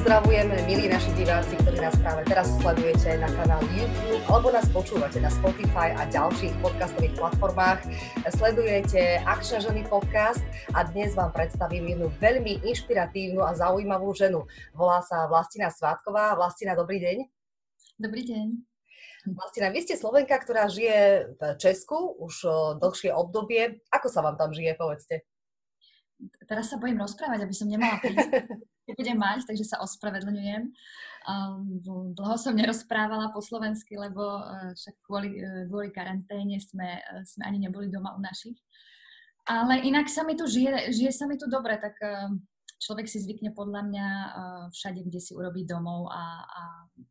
pozdravujem, milí naši diváci, ktorí nás práve teraz sledujete na kanáli YouTube alebo nás počúvate na Spotify a ďalších podcastových platformách. Sledujete Akčná ženy podcast a dnes vám predstavím jednu veľmi inšpiratívnu a zaujímavú ženu. Volá sa Vlastina Svátková. Vlastina, dobrý deň. Dobrý deň. Vlastina, vy ste Slovenka, ktorá žije v Česku už dlhšie obdobie. Ako sa vám tam žije, povedzte? Teraz sa bojím rozprávať, aby som nemala prísť. budem mať, takže sa ospravedlňujem. Um, dlho som nerozprávala po slovensky, lebo uh, však kvôli, uh, kvôli karanténe sme, uh, sme ani neboli doma u našich. Ale inak sa mi tu žije, žije sa mi tu dobre, tak človek si zvykne podľa mňa všade, kde si urobí domov a, a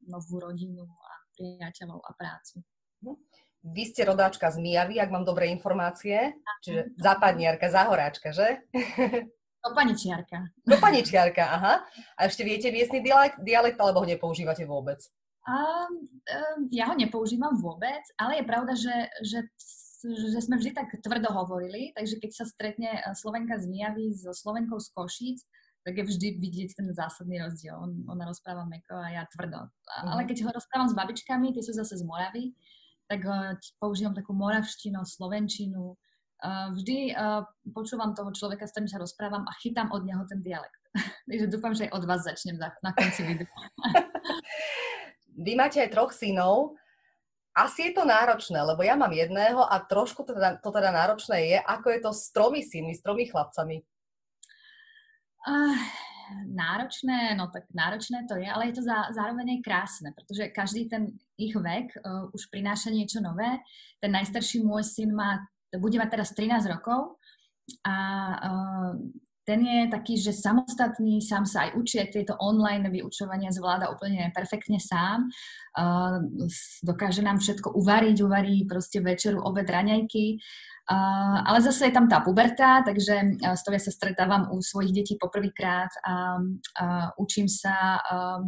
novú rodinu a priateľov a prácu. Mhm. Vy ste rodáčka z Mijavy, ak mám dobré informácie, čiže západniarka, zahoráčka, že? Do paničiarka. Do paničiarka, aha. A ešte viete miestny dialekt, dialekt alebo ho nepoužívate vôbec? Um, um, ja ho nepoužívam vôbec, ale je pravda, že, že, že sme vždy tak tvrdo hovorili, takže keď sa stretne eh, Slovenka z Mijavy so Slovenkou z Košíc, tak je vždy vidieť ten zásadný rozdiel. On, ona rozpráva meko a ja tvrdo. Mm-hmm. Ale keď ho rozprávam s babičkami, tie sú zase z Moravy, tak uh, používam takú moravštinu, slovenčinu, Uh, vždy uh, počúvam toho človeka, s ktorým sa rozprávam a chytám od neho ten dialekt. Takže dúfam, že aj od vás začnem na, na konci videa. Vy máte aj troch synov. Asi je to náročné, lebo ja mám jedného a trošku to teda, to teda náročné je, ako je to s tromi synmi, s tromi chlapcami. Uh, náročné, no tak náročné to je, ale je to zá, zároveň aj krásne, pretože každý ten ich vek uh, už prináša niečo nové. Ten najstarší môj syn má bude mať teraz 13 rokov a uh, ten je taký, že samostatný, sám sa aj učí, tieto online vyučovania zvláda úplne perfektne sám. Uh, dokáže nám všetko uvariť, uvarí proste večeru, obed, raňajky. Ale zase je tam tá puberta, takže uh, s tou ja sa stretávam u svojich detí poprvýkrát a uh, učím sa uh,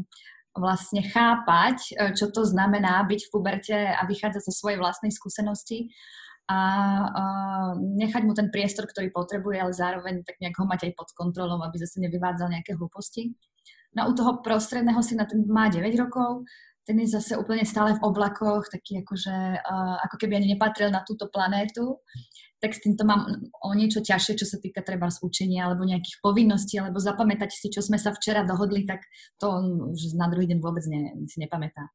vlastne chápať, čo to znamená byť v puberte a vychádzať zo svojej vlastnej skúsenosti a nechať mu ten priestor, ktorý potrebuje, ale zároveň tak nejak ho mať aj pod kontrolou, aby zase nevyvádzal nejaké hlúposti. No u toho prostredného syna, ten má 9 rokov, ten je zase úplne stále v oblakoch, taký akože, uh, ako keby ani nepatril na túto planétu, tak s týmto mám o niečo ťažšie, čo sa týka treba z učenia alebo nejakých povinností, alebo zapamätať si, čo sme sa včera dohodli, tak to on už na druhý deň vôbec ne, si nepamätá.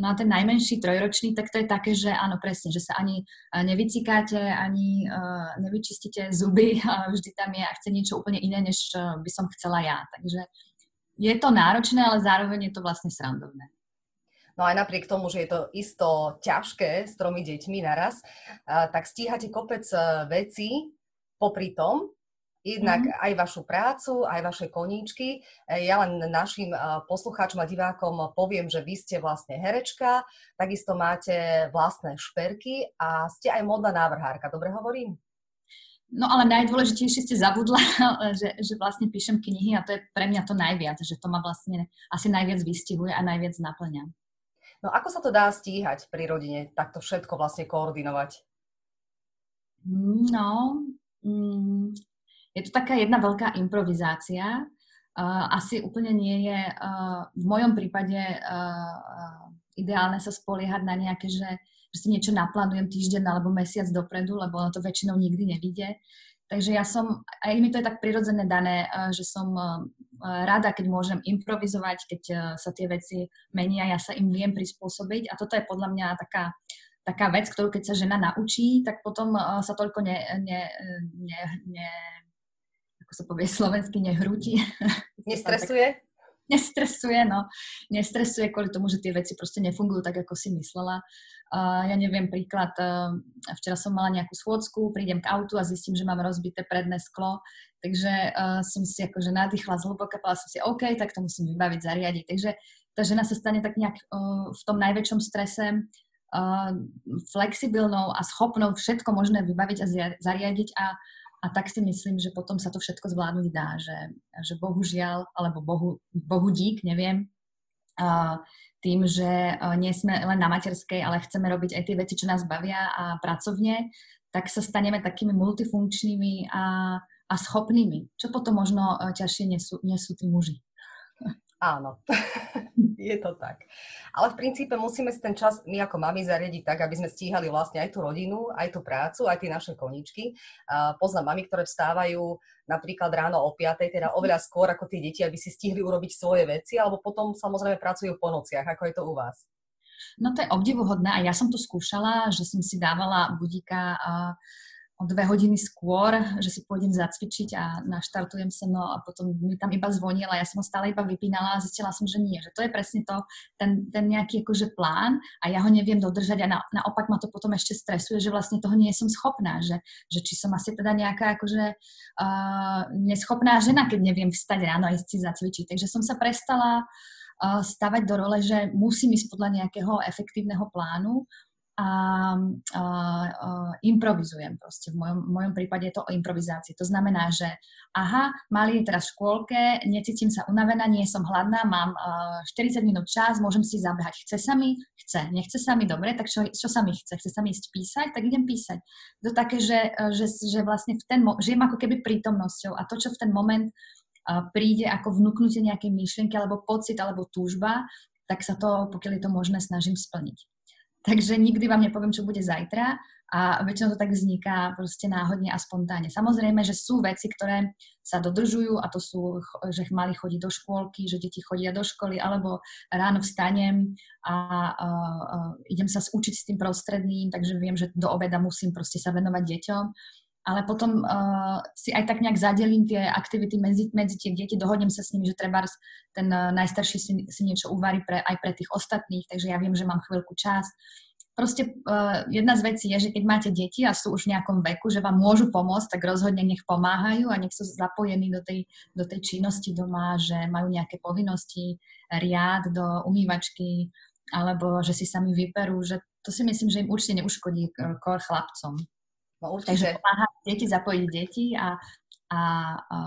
No a ten najmenší trojročný, tak to je také, že áno, presne, že sa ani eh, nevycikáte, ani uh, nevyčistíte zuby, a vždy tam je a chce niečo úplne iné, než uh, by som chcela ja. Takže je to náročné, ale zároveň je to vlastne srandovné. No aj napriek tomu, že je to isto ťažké s tromi deťmi naraz, tak stíhate kopec vecí popri tom, Jednak mm-hmm. aj vašu prácu, aj vaše koníčky. E, ja len našim e, poslucháčom a divákom poviem, že vy ste vlastne herečka, takisto máte vlastné šperky a ste aj modná návrhárka. Dobre hovorím? No ale najdôležitejšie ste zabudla, že, že vlastne píšem knihy a to je pre mňa to najviac, že to ma vlastne asi najviac vystihuje a najviac naplňa. No ako sa to dá stíhať pri rodine, takto všetko vlastne koordinovať? No, mm, je to taká jedna veľká improvizácia. Uh, asi úplne nie je uh, v mojom prípade uh, ideálne sa spoliehať na nejaké, že, že si niečo naplánujem týždeň alebo mesiac dopredu, lebo ono to väčšinou nikdy nevíde. Takže ja som, aj mi to je tak prirodzené dané, že som rada, keď môžem improvizovať, keď sa tie veci menia, ja sa im viem prispôsobiť a toto je podľa mňa taká, taká vec, ktorú keď sa žena naučí, tak potom sa toľko ne, ne, ne, ne ako sa povie slovensky, nehrúti. Nestresuje? Nestresuje, no. Nestresuje kvôli tomu, že tie veci proste nefungujú tak, ako si myslela. Uh, ja neviem, príklad, uh, včera som mala nejakú schôdzku, prídem k autu a zistím, že mám rozbité predné sklo, takže uh, som si akože nadýchla zhlboka, povedala som si, OK, tak to musím vybaviť, zariadiť. Takže tá žena sa stane tak nejak uh, v tom najväčšom strese flexibilnou a schopnou všetko možné vybaviť a zariadiť a a tak si myslím, že potom sa to všetko zvládnuť dá, že, že bohužiaľ, alebo bohu, bohu dík, neviem, tým, že nie sme len na materskej, ale chceme robiť aj tie veci, čo nás bavia a pracovne, tak sa staneme takými multifunkčnými a, a schopnými, čo potom možno uh, ťažšie nesú, nesú tí muži. Áno, je to tak. Ale v princípe musíme si ten čas my ako mami zariadiť tak, aby sme stíhali vlastne aj tú rodinu, aj tú prácu, aj tie naše koničky. Poznám mami, ktoré vstávajú napríklad ráno o 5, teda oveľa skôr ako tie deti, aby si stihli urobiť svoje veci, alebo potom samozrejme pracujú po nociach. Ako je to u vás? No to je obdivuhodné a ja som to skúšala, že som si dávala budíka uh, o dve hodiny skôr, že si pôjdem zacvičiť a naštartujem sa, no a potom mi tam iba zvonila, ja som ho stále iba vypínala a zistila som, že nie, že to je presne to, ten, ten nejaký akože plán a ja ho neviem dodržať a na, naopak ma to potom ešte stresuje, že vlastne toho nie som schopná, že, že či som asi teda nejaká akože uh, neschopná žena, keď neviem vstať ráno a ísť si zacvičiť. Takže som sa prestala uh, stavať do role, že musím ísť podľa nejakého efektívneho plánu a, a, a improvizujem proste. V mojom, v mojom prípade je to o improvizácii. To znamená, že aha, mali je teraz v škôlke, necítim sa unavená, nie som hladná, mám uh, 40 minút čas, môžem si zabehať. Chce sa mi? Chce. Nechce sa mi? Dobre, tak čo, čo sa mi chce? Chce sa mi ísť písať? Tak idem písať. To také, že, že, že vlastne v ten, žijem ako keby prítomnosťou a to, čo v ten moment uh, príde ako vnúknutie nejakej myšlienky alebo pocit alebo túžba, tak sa to, pokiaľ je to možné, snažím splniť. Takže nikdy vám nepoviem, čo bude zajtra a väčšinou to tak vzniká proste náhodne a spontánne. Samozrejme, že sú veci, ktoré sa dodržujú a to sú, že mali chodiť do škôlky, že deti chodia do školy, alebo ráno vstanem a, a, a idem sa učiť s tým prostredným, takže viem, že do obeda musím proste sa venovať deťom ale potom uh, si aj tak nejak zadelím tie aktivity medzi, medzi tie deti, dohodnem sa s nimi, že treba ten uh, najstarší si, si niečo uvarí pre, aj pre tých ostatných, takže ja viem, že mám chvíľku čas. Proste uh, jedna z vecí je, že keď máte deti a sú už v nejakom veku, že vám môžu pomôcť, tak rozhodne nech pomáhajú a nech sú zapojení do tej, do tej činnosti doma, že majú nejaké povinnosti, riad do umývačky, alebo že si sami vyperú, že to si myslím, že im určite neuškodí kor chlapcom. No určite. Takže pomáhať deti, zapojiť deti a, a, a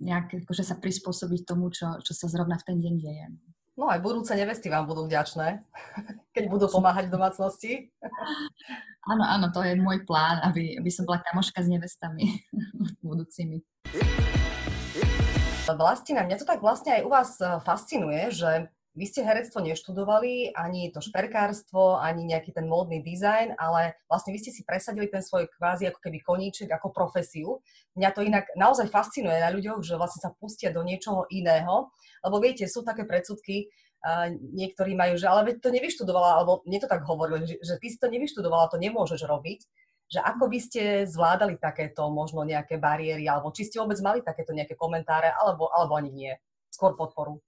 nejak akože sa prispôsobiť tomu, čo, čo sa zrovna v ten deň deje. No aj budúce nevesty vám budú vďačné, keď budú pomáhať v domácnosti. Áno, áno, to je môj plán, aby, aby som bola kamoška s nevestami budúcimi. Vlastina, mňa to tak vlastne aj u vás eh, fascinuje, že vy ste herectvo neštudovali, ani to šperkárstvo, ani nejaký ten módny dizajn, ale vlastne vy ste si presadili ten svoj kvázi ako keby koníček ako profesiu. Mňa to inak naozaj fascinuje na ľuďoch, že vlastne sa pustia do niečoho iného, lebo viete, sú také predsudky, uh, niektorí majú, že ale veď to nevyštudovala, alebo mne to tak hovorili, že, že ty si to nevyštudovala, to nemôžeš robiť že ako by ste zvládali takéto možno nejaké bariéry, alebo či ste vôbec mali takéto nejaké komentáre, alebo, alebo ani nie? Skôr podporu.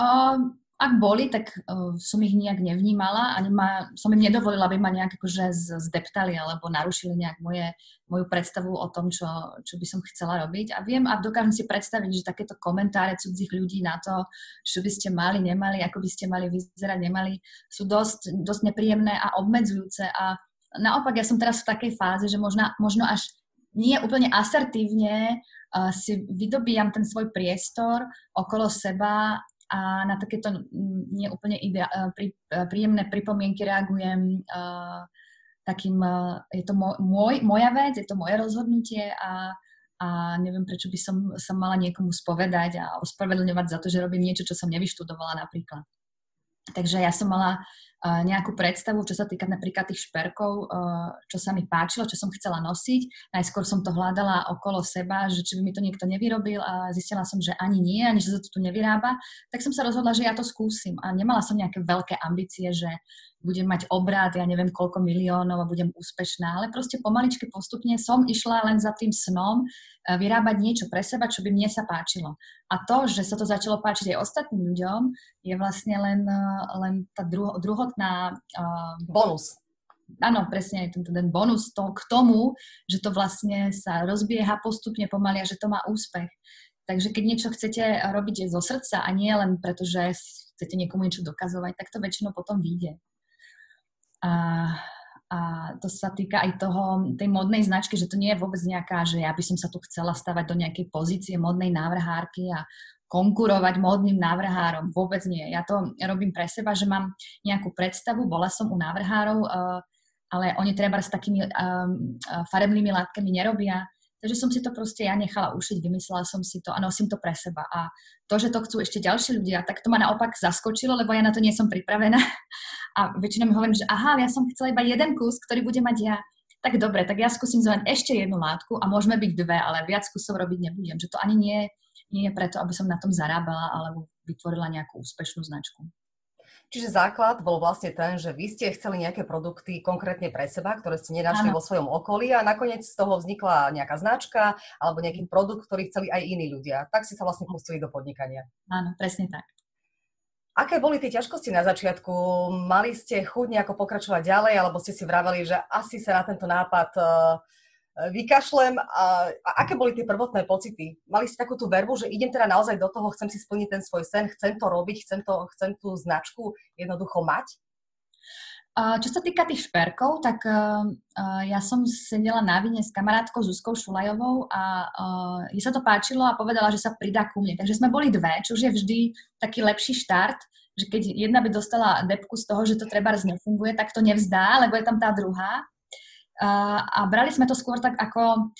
Um, ak boli, tak uh, som ich nejak nevnímala, ani ma, som im nedovolila, aby ma nejak akože zdeptali alebo narušili nejak moje, moju predstavu o tom, čo, čo by som chcela robiť. A viem a dokážem si predstaviť, že takéto komentáre cudzích ľudí na to, čo by ste mali, nemali, ako by ste mali vyzerať, nemali, sú dosť, dosť nepríjemné a obmedzujúce. A naopak ja som teraz v takej fáze, že možno, možno až nie úplne asertívne uh, si vydobíjam ten svoj priestor okolo seba a na takéto neúplne idea- e, prí, e, príjemné pripomienky reagujem uh, takým, uh, je to môj, moja vec, je to moje rozhodnutie a, a neviem, prečo by som sa mala niekomu spovedať a ospravedlňovať za to, že robím niečo, čo som nevyštudovala napríklad. Takže ja som mala nejakú predstavu, čo sa týka napríklad tých šperkov, čo sa mi páčilo, čo som chcela nosiť. Najskôr som to hľadala okolo seba, že či by mi to niekto nevyrobil a zistila som, že ani nie, ani že sa to tu nevyrába. Tak som sa rozhodla, že ja to skúsim a nemala som nejaké veľké ambície, že budem mať obrad, ja neviem koľko miliónov a budem úspešná, ale proste pomaličky postupne som išla len za tým snom eh, vyrábať niečo pre seba, čo by mne sa páčilo. A to, že sa to začalo páčiť aj ostatným ľuďom, je vlastne len, eh, len tá druho, druhotná... Uh, bonus. Áno, presne, ten, ten bonus to, k tomu, že to vlastne sa rozbieha postupne pomaly a že to má úspech. Takže keď niečo chcete robiť zo srdca a nie len preto, že chcete niekomu niečo dokazovať, tak to väčšinou potom vyjde. A, a to sa týka aj toho, tej modnej značky, že to nie je vôbec nejaká, že ja by som sa tu chcela stavať do nejakej pozície modnej návrhárky a konkurovať módnym návrhárom. Vôbec nie. Ja to robím pre seba, že mám nejakú predstavu, bola som u návrhárov, uh, ale oni treba s takými um, farebnými látkami nerobia. Takže som si to proste ja nechala ušiť, vymyslela som si to a nosím to pre seba. A to, že to chcú ešte ďalší ľudia, tak to ma naopak zaskočilo, lebo ja na to nie som pripravená. A väčšinou mi hovorím, že aha, ja som chcela iba jeden kus, ktorý bude mať ja. Tak dobre, tak ja skúsim zvolať ešte jednu látku a môžeme byť dve, ale viac kusov robiť nebudem. Že to ani nie, nie je preto, aby som na tom zarábala alebo vytvorila nejakú úspešnú značku. Čiže základ bol vlastne ten, že vy ste chceli nejaké produkty konkrétne pre seba, ktoré ste nenašli vo svojom okolí a nakoniec z toho vznikla nejaká značka alebo nejaký produkt, ktorý chceli aj iní ľudia. Tak ste sa vlastne pustili do podnikania. Áno, presne tak. Aké boli tie ťažkosti na začiatku? Mali ste chuť nejako pokračovať ďalej, alebo ste si vraveli, že asi sa na tento nápad uh, vykašlem. A, a aké boli tie prvotné pocity? Mali ste takú tú verbu, že idem teda naozaj do toho, chcem si splniť ten svoj sen, chcem to robiť, chcem, to, chcem tú značku jednoducho mať? Čo sa týka tých šperkov, tak ja som sedela na vine s kamarátkou Zuzkou Šulajovou a jej sa to páčilo a povedala, že sa pridá ku mne. Takže sme boli dve, čo už je vždy taký lepší štart, že keď jedna by dostala depku z toho, že to treba nefunguje, tak to nevzdá, lebo je tam tá druhá a brali sme to skôr tak ako,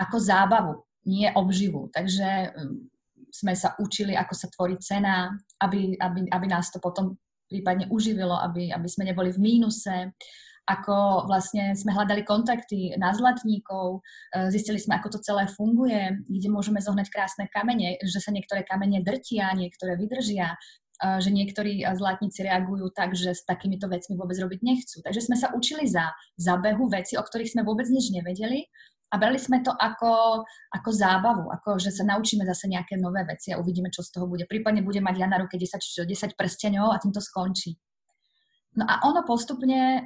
ako zábavu, nie obživu. Takže um, sme sa učili, ako sa tvorí cena, aby, aby, aby nás to potom prípadne uživilo, aby, aby sme neboli v mínuse, ako vlastne sme hľadali kontakty na zlatníkov, e, zistili sme, ako to celé funguje, kde môžeme zohnať krásne kamene, že sa niektoré kamene drtia, niektoré vydržia, že niektorí zlatníci reagujú tak, že s takýmito vecmi vôbec robiť nechcú. Takže sme sa učili za zabehu veci, o ktorých sme vôbec nič nevedeli a brali sme to ako, ako zábavu, ako že sa naučíme zase nejaké nové veci a uvidíme, čo z toho bude. Prípadne bude mať ja na ruke 10, 10 prstenov a tým to skončí. No a ono postupne,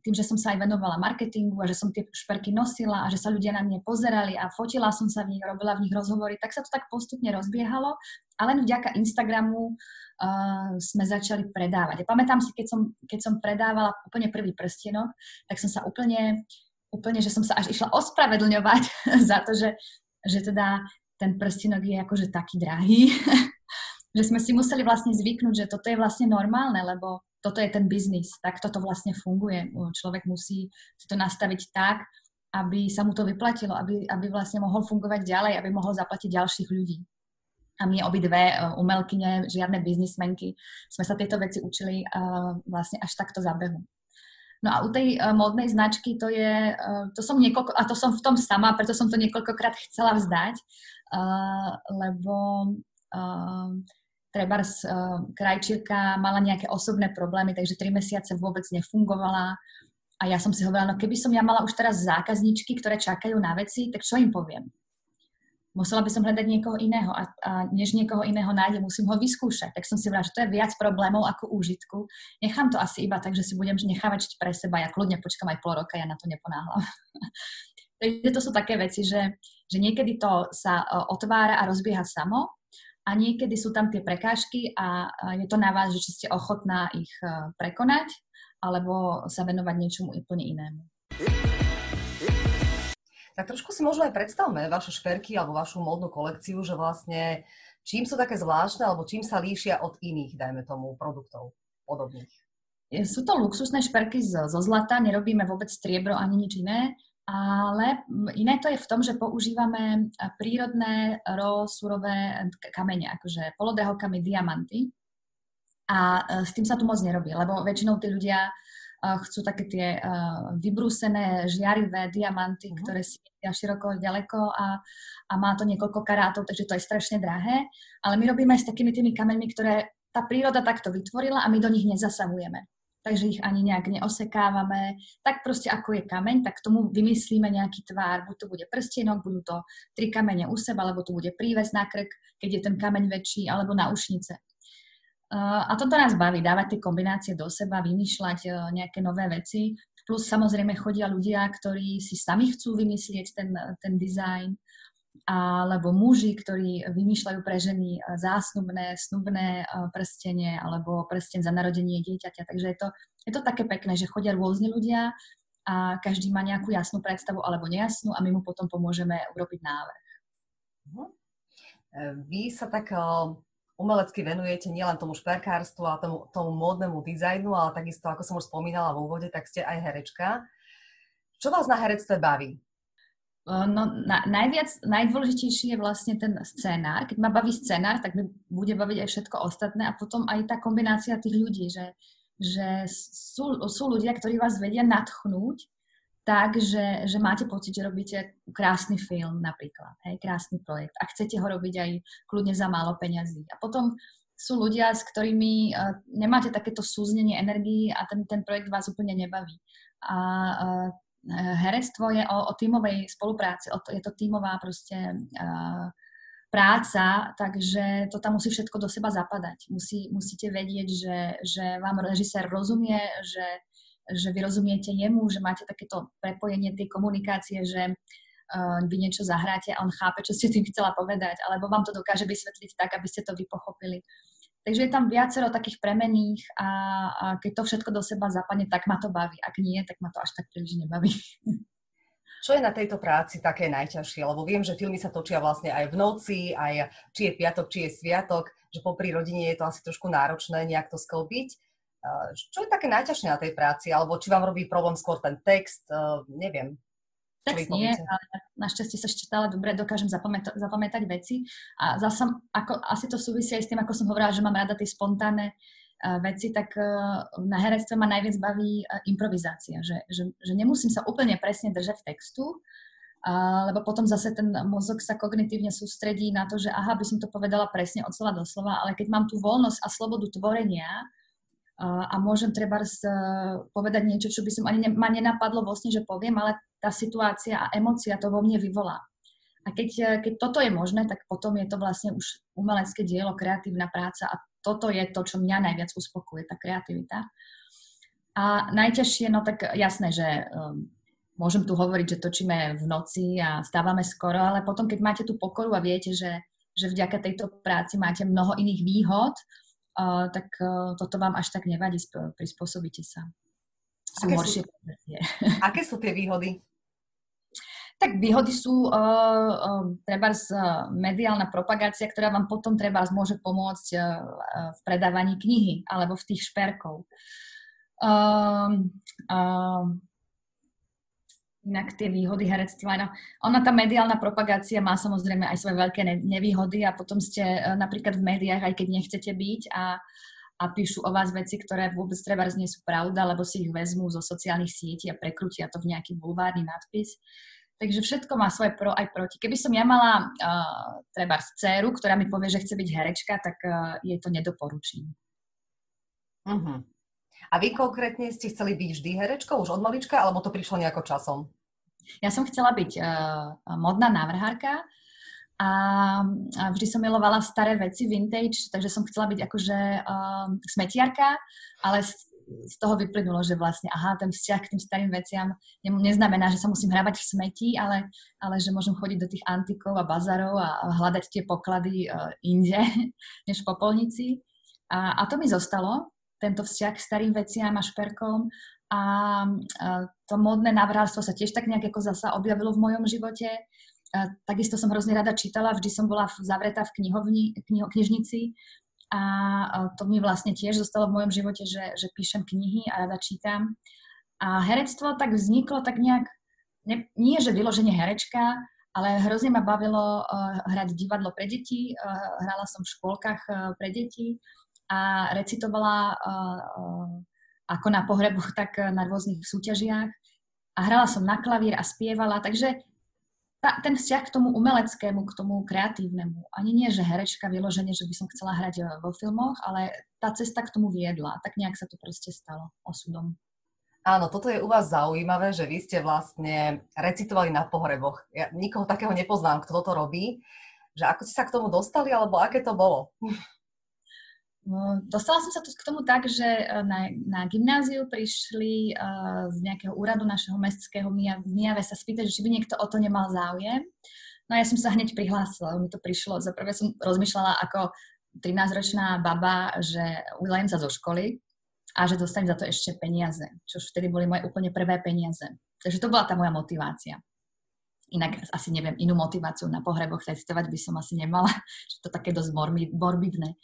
tým, že som sa aj venovala marketingu a že som tie šperky nosila a že sa ľudia na mne pozerali a fotila som sa v nich, robila v nich rozhovory, tak sa to tak postupne rozbiehalo a len vďaka Instagramu uh, sme začali predávať. Ja pamätám si, keď som, keď som predávala úplne prvý prstienok, tak som sa úplne, úplne, že som sa až išla ospravedlňovať za to, že, že teda ten prstienok je akože taký drahý. že sme si museli vlastne zvyknúť, že toto je vlastne normálne, lebo toto je ten biznis, tak toto vlastne funguje. Človek musí to nastaviť tak, aby sa mu to vyplatilo, aby, aby vlastne mohol fungovať ďalej, aby mohol zaplatiť ďalších ľudí. A my obidve, e, umelkyne, žiadne biznismenky, sme sa tieto veci učili uh, vlastne až takto zabehu. No a u tej uh, módnej značky to je, to som niekoľko, a to som v tom sama, preto som to niekoľkokrát chcela vzdať, lebo treba krajčírka mala nejaké osobné problémy, takže tri mesiace vôbec nefungovala. A ja som si hovorila, no keby som ja mala už teraz zákazničky, ktoré čakajú na veci, tak čo im poviem? Musela by som hľadať niekoho iného a, a než niekoho iného nájdem, musím ho vyskúšať. Tak som si hovorila, že to je viac problémov ako úžitku. Nechám to asi iba tak, že si budem nechávať pre seba. Ja kľudne počkam aj pol roka, ja na to neponáhľam. Takže to sú také veci, že, že niekedy to sa e, otvára a rozbieha samo a niekedy sú tam tie prekážky a je to na vás, že či ste ochotná ich e, prekonať alebo sa venovať niečomu úplne inému. Tak trošku si možno aj predstavme vaše šperky alebo vašu módnu kolekciu, že vlastne čím sú také zvláštne alebo čím sa líšia od iných, dajme tomu, produktov podobných. Sú to luxusné šperky zo, zo zlata, nerobíme vôbec striebro ani nič iné. Ale iné to je v tom, že používame prírodné, ro, surové kamene, akože polodrahokamy, diamanty. A e, s tým sa tu moc nerobí, lebo väčšinou tí ľudia e, chcú také tie vybrúsené, žiarivé diamanty, uh-huh. ktoré si ja široko, ďaleko a, a má to niekoľko karátov, takže to je strašne drahé. Ale my robíme s takými tými kameňmi, ktoré tá príroda takto vytvorila a my do nich nezasahujeme takže ich ani nejak neosekávame. Tak proste ako je kameň, tak tomu vymyslíme nejaký tvár. Buď to bude prstienok, budú to tri kamene u seba, alebo to bude príves na krk, keď je ten kameň väčší, alebo na ušnice. A toto nás baví, dávať tie kombinácie do seba, vymýšľať uh, nejaké nové veci. Plus samozrejme chodia ľudia, ktorí si sami chcú vymyslieť ten, ten dizajn alebo muži, ktorí vymýšľajú pre ženy eh, zásnubné, snubné prstenie alebo prsten za narodenie dieťaťa. Takže je to, je to také pekné, že chodia rôzni ľudia a každý má nejakú jasnú predstavu alebo nejasnú a my mu potom pomôžeme urobiť návrh. Mhm. Vy sa tak umelecky venujete nielen tomu šperkárstvu a tomu, tomu módnemu dizajnu, ale takisto, ako som už spomínala v úvode, tak ste aj herečka. Čo vás na herectve baví? No, na, najviac, najdôležitejší je vlastne ten scénár. Keď ma baví scénár, tak mi bude baviť aj všetko ostatné a potom aj tá kombinácia tých ľudí, že, že sú, sú ľudia, ktorí vás vedia natchnúť tak, že, že máte pocit, že robíte krásny film napríklad, hej, krásny projekt a chcete ho robiť aj kľudne za málo peňazí. A potom sú ľudia, s ktorými uh, nemáte takéto súznenie energií a ten, ten projekt vás úplne nebaví. A uh, herectvo je o, o tímovej spolupráci, o je to tímová proste uh, práca, takže to tam musí všetko do seba zapadať. Musí, musíte vedieť, že, že vám režisér rozumie, že, že vy rozumiete jemu, že máte takéto prepojenie tej komunikácie, že uh, vy niečo zahráte a on chápe, čo ste tým chcela povedať, alebo vám to dokáže vysvetliť tak, aby ste to vy pochopili. Takže je tam viacero takých premených a, a keď to všetko do seba zapadne, tak ma to baví. Ak nie, tak ma to až tak príliš nebaví. Čo je na tejto práci také najťažšie? Lebo viem, že filmy sa točia vlastne aj v noci, aj či je piatok, či je sviatok, že popri rodine je to asi trošku náročné nejak to sklbiť. Čo je také najťažšie na tej práci? Alebo či vám robí problém skôr ten text? Neviem. Text nie, ale našťastie sa ešte stále dobre dokážem zapamätať, zapamätať veci. A zase, ako, asi to súvisí aj s tým, ako som hovorila, že mám rada tie spontánne uh, veci, tak uh, na herectve ma najviac baví improvizácia. Že, že, že nemusím sa úplne presne držať textu, lebo potom zase ten mozog sa kognitívne sústredí na to, že aha, by som to povedala presne od slova do slova, ale keď mám tú voľnosť a slobodu tvorenia, a môžem treba povedať niečo, čo by som ani ne, ma nenapadlo vlastne, že poviem, ale tá situácia a emócia to vo mne vyvolá. A keď, keď toto je možné, tak potom je to vlastne už umelecké dielo, kreatívna práca a toto je to, čo mňa najviac uspokuje, tá kreativita. A najťažšie, no tak jasné, že um, môžem tu hovoriť, že točíme v noci a stávame skoro, ale potom, keď máte tú pokoru a viete, že, že vďaka tejto práci máte mnoho iných výhod, tak uh, toto vám až tak nevadí, prispôsobíte sa. Sú aké, sú, aké sú tie výhody? Tak výhody sú uh, uh, treba z uh, mediálna propagácia, ktorá vám potom treba môže pomôcť uh, v predávaní knihy alebo v tých šperkov. Uh, uh, inak tie výhody herectva. No, ona, tá mediálna propagácia má samozrejme aj svoje veľké nevýhody a potom ste e, napríklad v médiách, aj keď nechcete byť a, a píšu o vás veci, ktoré vôbec treba nie sú pravda, lebo si ich vezmú zo sociálnych sietí a prekrutia to v nejaký bulvárny nadpis. Takže všetko má svoje pro aj proti. Keby som ja mala uh, treba dceru, ktorá mi povie, že chce byť herečka, tak uh, jej to nedoporučím. Uh-huh. A vy konkrétne ste chceli byť vždy herečkou už od malička, alebo to prišlo nejako časom? Ja som chcela byť uh, modná návrhárka a, a vždy som milovala staré veci, vintage, takže som chcela byť akože uh, smetiarka, ale z, z toho vyplynulo, že vlastne aha, ten vzťah k tým starým veciam neznamená, že sa musím hrávať v smeti, ale, ale že môžem chodiť do tých antikov a bazarov a, a hľadať tie poklady uh, inde, než v popolnici. A, a to mi zostalo, tento vzťah k starým veciam a šperkom a to modné návrhárstvo sa tiež tak nejak ako zasa objavilo v mojom živote. Takisto som hrozne rada čítala, vždy som bola zavretá v knihovni, kniho, knižnici a to mi vlastne tiež zostalo v mojom živote, že, že píšem knihy a rada čítam. A herectvo tak vzniklo tak nejak, ne, nie že vyloženie herečka, ale hrozne ma bavilo uh, hrať divadlo pre deti. Uh, hrala som v škôlkach uh, pre deti a recitovala ako na pohreboch, tak na rôznych súťažiach. A hrala som na klavír a spievala, takže tá, ten vzťah k tomu umeleckému, k tomu kreatívnemu, ani nie, že herečka vyloženie, že by som chcela hrať eh, vo filmoch, ale tá cesta k tomu viedla. Tak nejak sa to proste stalo osudom. Áno, toto je u vás zaujímavé, že vy ste vlastne recitovali na pohreboch. Ja nikoho takého nepoznám, kto toto robí. Že ako ste sa k tomu dostali, alebo aké to bolo? No, dostala som sa tu k tomu tak, že e, na, na gymnáziu prišli uh, z nejakého úradu našeho mestského v Mijave sa spýtať, či by niekto o to nemal záujem. No a ja som sa hneď prihlásila, mi to prišlo. Za prvé som rozmýšľala ako 13-ročná baba, že ulejem sa zo školy a že dostanem za to ešte peniaze, čo vtedy boli moje úplne prvé peniaze. Takže to bola tá moja motivácia. Inak asi neviem, inú motiváciu na pohreboch testovať by som asi nemala, že to také dosť morbidné.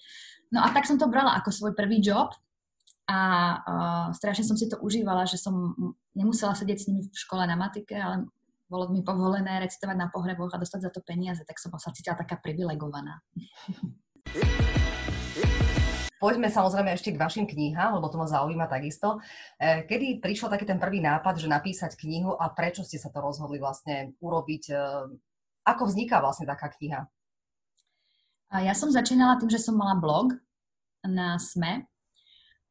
No a tak som to brala ako svoj prvý job a uh, strašne som si to užívala, že som nemusela sedieť s nimi v škole na matike, ale bolo mi povolené recitovať na pohreboch a dostať za to peniaze, tak som sa cítila taká privilegovaná. Poďme samozrejme ešte k vašim knihám, lebo to ma zaujíma takisto. E, kedy prišiel taký ten prvý nápad, že napísať knihu a prečo ste sa to rozhodli vlastne urobiť? E, ako vzniká vlastne taká kniha? A ja som začínala tým, že som mala blog na SME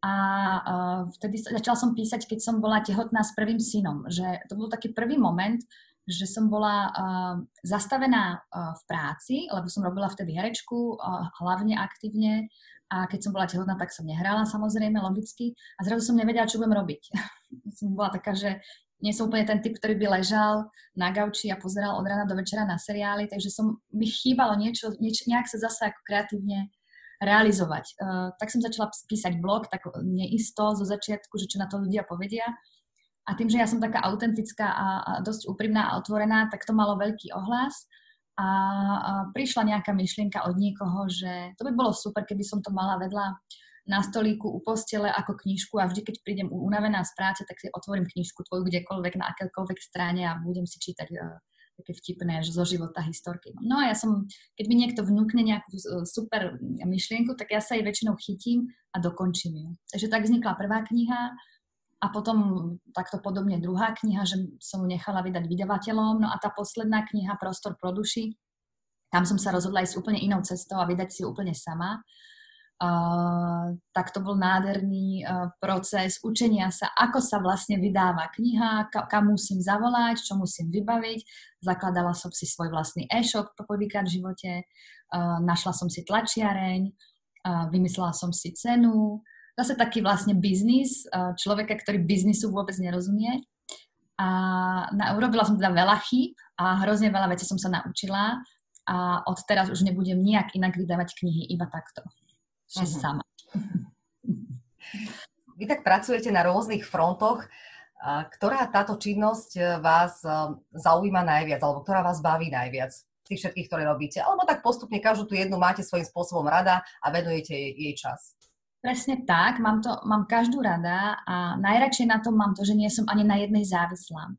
a uh, vtedy začala som písať, keď som bola tehotná s prvým synom. Že to bol taký prvý moment, že som bola uh, zastavená uh, v práci, lebo som robila vtedy herečku, uh, hlavne aktívne a keď som bola tehotná, tak som nehrala samozrejme, logicky a zrazu som nevedela, čo budem robiť. som bola taká, že nie som úplne ten typ, ktorý by ležal na gauči a pozeral od rána do večera na seriály, takže som, mi chýbalo niečo, niečo nejak sa zase ako kreatívne realizovať. Uh, tak som začala písať blog, tak neisto zo začiatku, že čo na to ľudia povedia. A tým, že ja som taká autentická a, a dosť úprimná a otvorená, tak to malo veľký ohlas. A, a prišla nejaká myšlienka od niekoho, že to by bolo super, keby som to mala vedľa na stolíku u postele ako knižku a vždy, keď prídem unavená z práce, tak si otvorím knižku tvoju kdekoľvek na akékoľvek strane a budem si čítať uh, také vtipné že zo života historky. No a ja som, keď mi niekto vnúkne nejakú super myšlienku, tak ja sa jej väčšinou chytím a dokončím ju. Takže tak vznikla prvá kniha a potom takto podobne druhá kniha, že som ju nechala vydať vydavateľom. No a tá posledná kniha Prostor pro duši, tam som sa rozhodla ísť úplne inou cestou a vydať si ju úplne sama. Tak to bol nádherný proces učenia sa, ako sa vlastne vydáva kniha, ka, kam musím zavolať, čo musím vybaviť. Zakladala som si svoj vlastný e-shop poprvýkrát v živote, našla som si tlačiareň, vymyslela som si cenu. Zase taký vlastne biznis, človeka, ktorý biznisu vôbec nerozumie. A na, urobila som teda veľa chýb a hrozne veľa vecí som sa naučila a od teraz už nebudem nejak inak vydávať knihy, iba takto že uh-huh. sama. Vy tak pracujete na rôznych frontoch. Ktorá táto činnosť e, vás e, zaujíma najviac, alebo ktorá vás baví najviac tých všetkých, ktoré robíte? Alebo tak postupne každú tú jednu máte svojím spôsobom rada a venujete jej, jej čas? Presne tak, mám, to, mám každú rada a najradšej na tom mám to, že nie som ani na jednej závislá.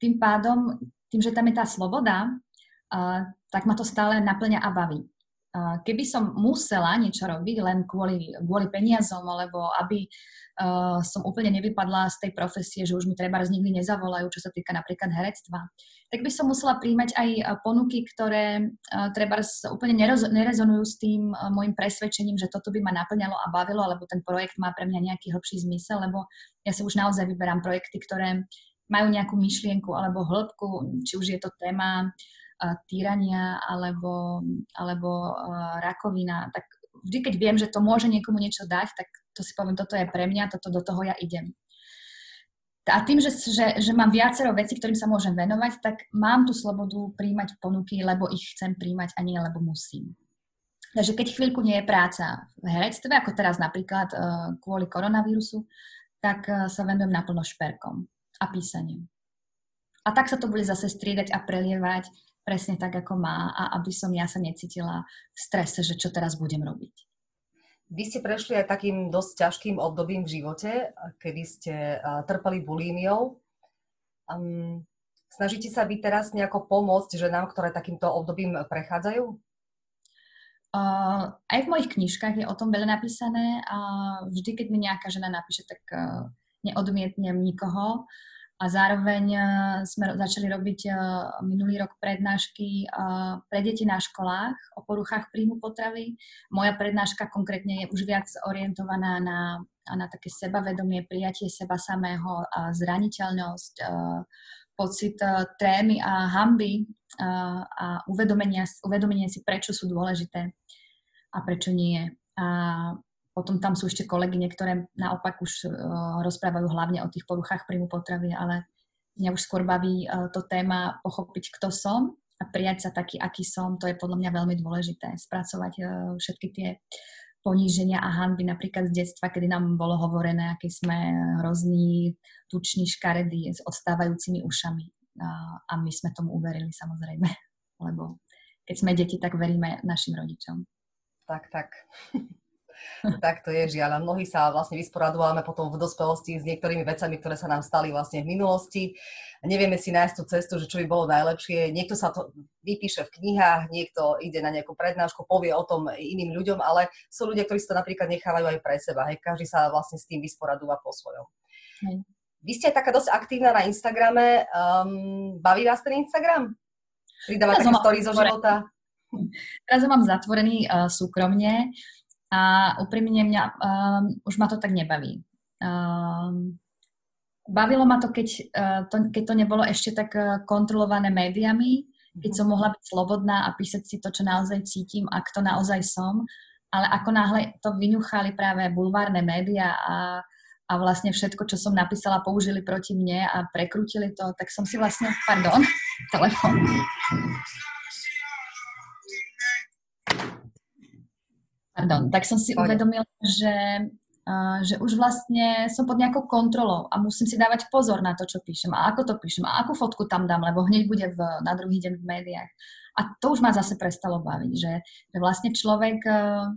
Tým pádom, tým, že tam je tá sloboda, uh, tak ma to stále naplňa a baví keby som musela niečo robiť len kvôli, kvôli peniazom, alebo aby uh, som úplne nevypadla z tej profesie, že už mi treba nikdy nezavolajú, čo sa týka napríklad herectva, tak by som musela príjmať aj ponuky, ktoré uh, treba úplne neroz, nerezonujú s tým uh, môjim presvedčením, že toto by ma naplňalo a bavilo, alebo ten projekt má pre mňa nejaký hlbší zmysel, lebo ja si už naozaj vyberám projekty, ktoré majú nejakú myšlienku alebo hĺbku, či už je to téma týrania alebo, alebo rakovina, tak vždy, keď viem, že to môže niekomu niečo dať, tak to si poviem, toto je pre mňa, toto do toho ja idem. A tým, že, že, že mám viacero vecí, ktorým sa môžem venovať, tak mám tú slobodu príjmať ponuky, lebo ich chcem príjmať a nie lebo musím. Takže keď chvíľku nie je práca v herectve, ako teraz napríklad uh, kvôli koronavírusu, tak uh, sa venujem naplno šperkom a písaním. A tak sa to bude zase striedať a prelievať presne tak, ako má a aby som ja sa necítila v strese, že čo teraz budem robiť. Vy ste prešli aj takým dosť ťažkým obdobím v živote, kedy ste trpeli bulímiou. Um, snažíte sa vy teraz nejako pomôcť ženám, ktoré takýmto obdobím prechádzajú? Uh, aj v mojich knižkách je o tom veľa napísané a vždy, keď mi nejaká žena napíše, tak uh, neodmietnem nikoho a zároveň e, sme začali robiť e, minulý rok prednášky e, pre deti na školách o poruchách príjmu potravy. Moja prednáška konkrétne je už viac orientovaná na, na také sebavedomie, prijatie seba samého, a zraniteľnosť, pocit trémy a hamby a uvedomenie, uvedomenie si, prečo sú dôležité a prečo nie. A potom tam sú ešte kolegyne, ktoré naopak už uh, rozprávajú hlavne o tých poruchách príjmu potravy, ale mňa už skôr baví uh, to téma pochopiť, kto som a prijať sa taký, aký som. To je podľa mňa veľmi dôležité. Spracovať uh, všetky tie poníženia a hanby napríklad z detstva, kedy nám bolo hovorené, aký sme hrozní, tuční, škaredí s odstávajúcimi ušami. A my sme tomu uverili samozrejme, lebo keď sme deti, tak veríme našim rodičom. Tak, tak. tak to je žiaľ. Mnohí sa vlastne vysporadujeme potom v dospelosti s niektorými vecami, ktoré sa nám stali vlastne v minulosti. Nevieme si nájsť tú cestu, že čo by bolo najlepšie. Niekto sa to vypíše v knihách, niekto ide na nejakú prednášku, povie o tom iným ľuďom, ale sú ľudia, ktorí si to napríklad nechávajú aj pre seba. Hej. Každý sa vlastne s tým vysporadúva po svojom. Hej. Vy ste taká dosť aktívna na Instagrame. Um, baví vás ten Instagram? Pridáva také story zo života? Teraz ho mám zatvorený uh, súkromne a úprimne mňa, um, už ma to tak nebaví. Um, bavilo ma to keď, uh, to, keď to nebolo ešte tak uh, kontrolované médiami, keď som mohla byť slobodná a písať si to, čo naozaj cítim a kto naozaj som. Ale ako náhle to vyňuchali práve bulvárne médiá a, a vlastne všetko, čo som napísala, použili proti mne a prekrútili to, tak som si vlastne, pardon, telefón. Pardon, tak som si uvedomila, že, uh, že už vlastne som pod nejakou kontrolou a musím si dávať pozor na to, čo píšem a ako to píšem a akú fotku tam dám, lebo hneď bude v, na druhý deň v médiách. A to už ma zase prestalo baviť, že, že vlastne človek uh,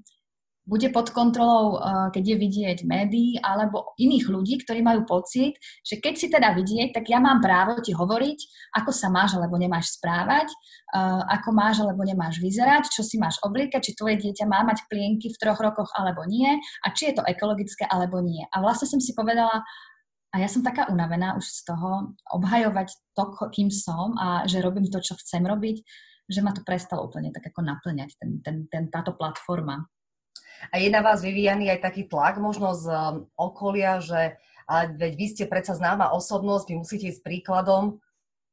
bude pod kontrolou, eh, keď je vidieť médií alebo iných ľudí, ktorí majú pocit, že keď si teda vidieť, tak ja mám právo ti hovoriť, ako sa máš alebo nemáš správať, eh, ako máš alebo nemáš vyzerať, čo si máš oblíkať, či tvoje dieťa má mať plienky v troch rokoch alebo nie a či je to ekologické alebo nie. A vlastne som si povedala, a ja som taká unavená už z toho obhajovať to, kým som a že robím to, čo chcem robiť, že ma to prestalo úplne tak ako naplňať, ten, ten, ten, táto platforma. A je na vás vyvíjaný aj taký tlak možno z um, okolia, že ale veď vy ste predsa známa osobnosť, vy musíte ísť príkladom.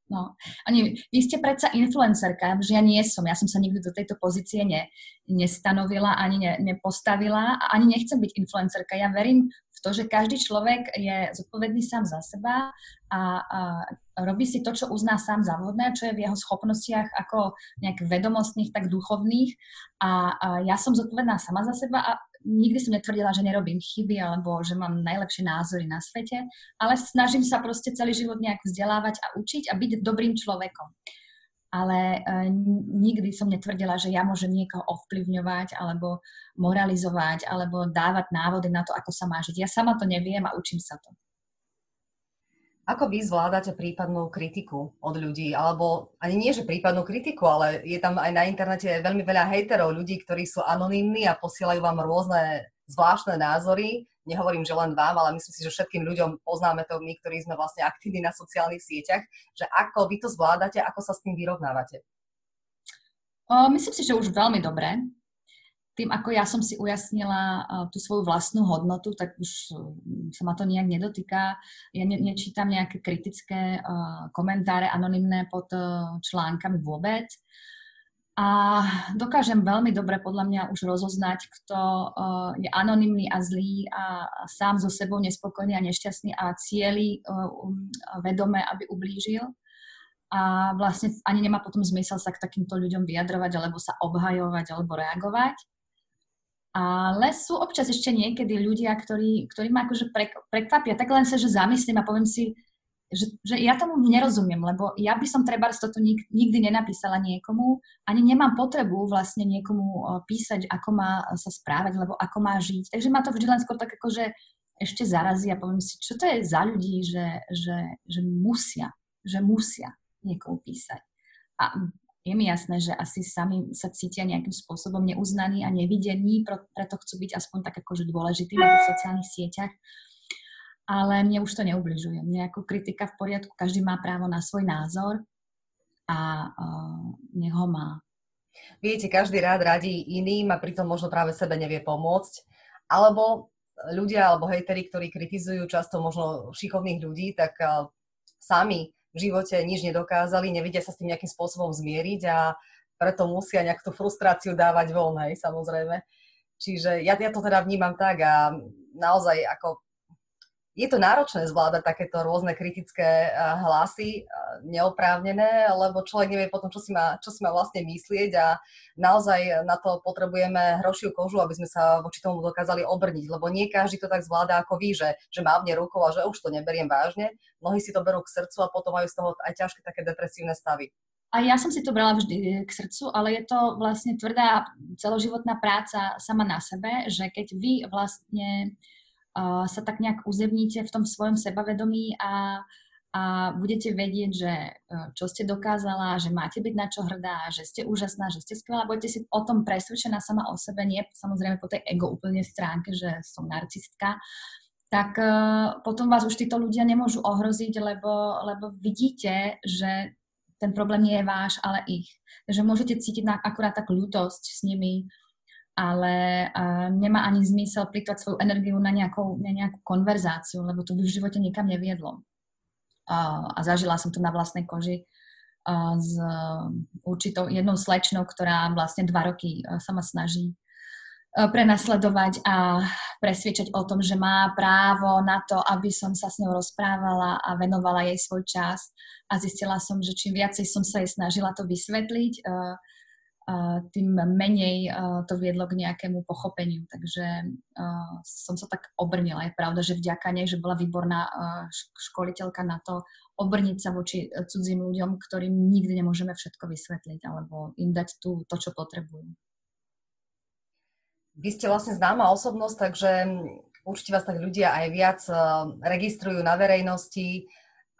No, ani vy ste predsa influencerka, že ja nie som, ja som sa nikdy do tejto pozície ne, nestanovila, ani ne, nepostavila a ani nechcem byť influencerka. Ja verím v to, že každý človek je zodpovedný sám za seba a, a robí si to, čo uzná sám za vhodné, čo je v jeho schopnostiach ako nejak vedomostných, tak duchovných. A, a ja som zodpovedná sama za seba a nikdy som netvrdila, že nerobím chyby alebo že mám najlepšie názory na svete, ale snažím sa proste celý život nejak vzdelávať a učiť a byť dobrým človekom. Ale e, nikdy som netvrdila, že ja môžem niekoho ovplyvňovať alebo moralizovať alebo dávať návody na to, ako sa má žiť. Ja sama to neviem a učím sa to. Ako vy zvládate prípadnú kritiku od ľudí? Alebo ani nie, že prípadnú kritiku, ale je tam aj na internete veľmi veľa hejterov, ľudí, ktorí sú anonymní a posielajú vám rôzne zvláštne názory. Nehovorím, že len vám, ale myslím si, že všetkým ľuďom poznáme to my, ktorí sme vlastne aktívni na sociálnych sieťach, že ako vy to zvládate, ako sa s tým vyrovnávate? O, myslím si, že už veľmi dobre tým, ako ja som si ujasnila uh, tú svoju vlastnú hodnotu, tak už uh, sa ma to nejak nedotýka. Ja ne, nečítam nejaké kritické uh, komentáre anonymné pod uh, článkami vôbec. A dokážem veľmi dobre podľa mňa už rozoznať, kto uh, je anonymný a zlý a, sám so sebou nespokojný a nešťastný a cieli um, vedome, aby ublížil a vlastne ani nemá potom zmysel sa k takýmto ľuďom vyjadrovať alebo sa obhajovať alebo reagovať. Ale sú občas ešte niekedy ľudia, ktorí, ktorí ma akože prekvapia. Tak len sa, že zamyslím a poviem si, že, že ja tomu nerozumiem, lebo ja by som treba toto nik, nikdy nenapísala niekomu, ani nemám potrebu vlastne niekomu písať, ako má sa správať, lebo ako má žiť. Takže ma to vždy len skôr tak akože ešte zarazí a poviem si, čo to je za ľudí, že, že, že musia, že musia niekomu písať. A je mi jasné, že asi sami sa cítia nejakým spôsobom neuznaní a nevidení, preto chcú byť aspoň tak akože dôležití na tých sociálnych sieťach. Ale mne už to neubližuje. Mne kritika v poriadku, každý má právo na svoj názor a uh, nech ho má. Viete, každý rád radí iným a pritom možno práve sebe nevie pomôcť. Alebo ľudia, alebo hejteri, ktorí kritizujú často možno šikovných ľudí, tak uh, sami v živote nič nedokázali, nevedia sa s tým nejakým spôsobom zmieriť a preto musia nejak tú frustráciu dávať von, hej, samozrejme. Čiže ja, ja to teda vnímam tak a naozaj ako je to náročné zvládať takéto rôzne kritické hlasy, neoprávnené, lebo človek nevie potom, čo si má, čo si má vlastne myslieť a naozaj na to potrebujeme hrošiu kožu, aby sme sa voči tomu dokázali obrniť, lebo nie každý to tak zvláda ako vy, že, že mávne rukou a že už to neberiem vážne. Mnohí si to berú k srdcu a potom majú z toho aj ťažké také depresívne stavy. A ja som si to brala vždy k srdcu, ale je to vlastne tvrdá celoživotná práca sama na sebe, že keď vy vlastne sa tak nejak uzemníte v tom svojom sebavedomí a, a budete vedieť, že uh, čo ste dokázala, že máte byť na čo hrdá, že ste úžasná, že ste skvelá, budete si o tom presvedčená sama o sebe, nie samozrejme po tej ego úplne stránke, že som narcistka, tak uh, potom vás už títo ľudia nemôžu ohroziť, lebo, lebo vidíte, že ten problém nie je váš, ale ich. Takže môžete cítiť na, akurát takú ľutosť s nimi, ale uh, nemá ani zmysel plýtvať svoju energiu na, nejakou, na nejakú konverzáciu, lebo to by v živote nikam neviedlo. Uh, a zažila som to na vlastnej koži uh, s uh, určitou jednou slečnou, ktorá vlastne dva roky uh, sa ma snaží E, prenasledovať a presviečať o tom, že má právo na to, aby som sa s ňou rozprávala a venovala jej svoj čas. A zistila som, že čím viacej som sa jej snažila to vysvetliť, e, tým menej to viedlo k nejakému pochopeniu. Takže som sa tak obrnila. Je pravda, že vďaka nej, že bola výborná školiteľka na to obrniť sa voči cudzím ľuďom, ktorým nikdy nemôžeme všetko vysvetliť alebo im dať tú, to, čo potrebujú. Vy ste vlastne známa osobnosť, takže určite vás tak ľudia aj viac eh, registrujú na verejnosti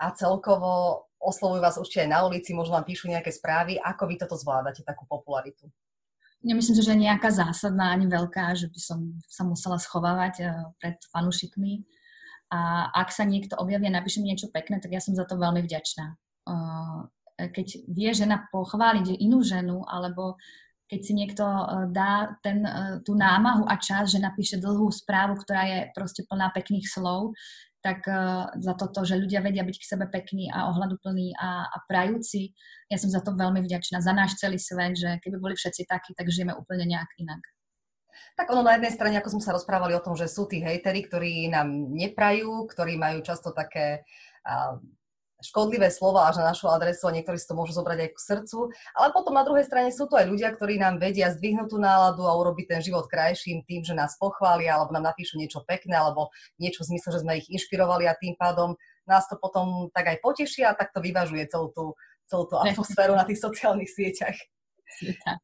a celkovo oslovujú vás určite aj na ulici, možno vám píšu nejaké správy. Ako vy toto zvládate, takú popularitu? Nemyslím si, že nejaká zásadná ani veľká, že by som sa musela schovávať eh, pred fanúšikmi. A ak sa niekto objaví a napíše mi niečo pekné, tak ja som za to veľmi vďačná. Eh, keď vie žena pochváliť inú ženu, alebo keď si niekto eh, dá ten, tú námahu a čas, že napíše dlhú správu, ktorá je proste plná pekných slov, tak uh, za toto, že ľudia vedia byť k sebe pekní a ohľaduplní a, a prajúci, ja som za to veľmi vďačná, za náš celý svet, že keby boli všetci takí, tak žijeme úplne nejak inak. Tak ono na jednej strane, ako sme sa rozprávali o tom, že sú tí hejteri, ktorí nám neprajú, ktorí majú často také uh, škodlivé slova až na našu adresu a niektorí si to môžu zobrať aj k srdcu. Ale potom na druhej strane sú to aj ľudia, ktorí nám vedia zdvihnúť tú náladu a urobiť ten život krajším tým, že nás pochvália alebo nám napíšu niečo pekné alebo niečo v zmysle, že sme ich inšpirovali a tým pádom nás to potom tak aj poteší a tak to vyvažuje celú tú, celú tú atmosféru na tých sociálnych sieťach. Tak.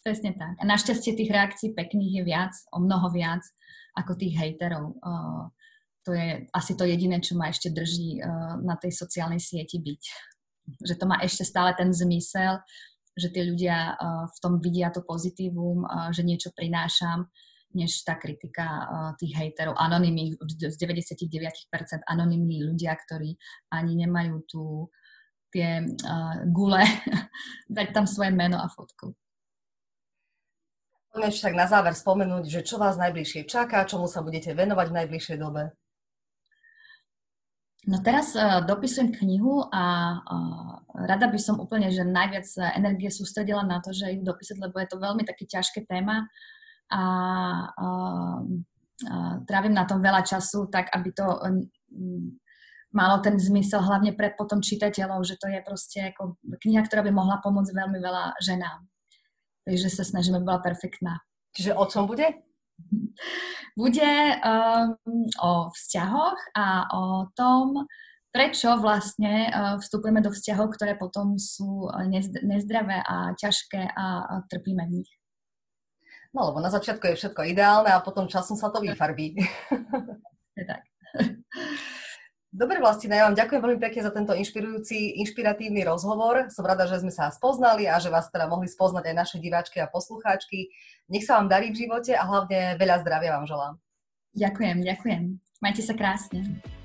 Presne tak. A našťastie tých reakcií pekných je viac, o mnoho viac ako tých hejterov to je asi to jediné, čo ma ešte drží uh, na tej sociálnej sieti byť. Že to má ešte stále ten zmysel, že tí ľudia uh, v tom vidia to pozitívum, uh, že niečo prinášam, než tá kritika tých hejterov, anonimní, z 99% anonimní ľudia, ktorí ani nemajú tu tie gule, dať tam svoje meno a fotku. Poďme tak na záver spomenúť, že čo vás najbližšie čaká, čomu sa budete venovať v najbližšej dobe. No teraz uh, dopisujem knihu a uh, rada by som úplne, že najviac energie sústredila na to, že ju dopísať, lebo je to veľmi také ťažké téma a uh, uh, trávim na tom veľa času, tak aby to um, malo ten zmysel hlavne pre potom čitateľov, že to je proste ako kniha, ktorá by mohla pomôcť veľmi veľa ženám. Takže sa snažíme, aby bola perfektná. Čiže o čom bude? Bude um, o vzťahoch a o tom, prečo vlastne uh, vstupujeme do vzťahov, ktoré potom sú uh, nezdravé a ťažké a, a trpíme v nich. No, lebo na začiatku je všetko ideálne a potom časom sa to vyfarbí. Je tak. Dobre, Vlastina, ja vám ďakujem veľmi pekne za tento inšpirujúci, inšpiratívny rozhovor. Som rada, že sme sa spoznali a že vás teda mohli spoznať aj naše diváčky a poslucháčky. Nech sa vám darí v živote a hlavne veľa zdravia vám želám. Ďakujem, ďakujem. Majte sa krásne.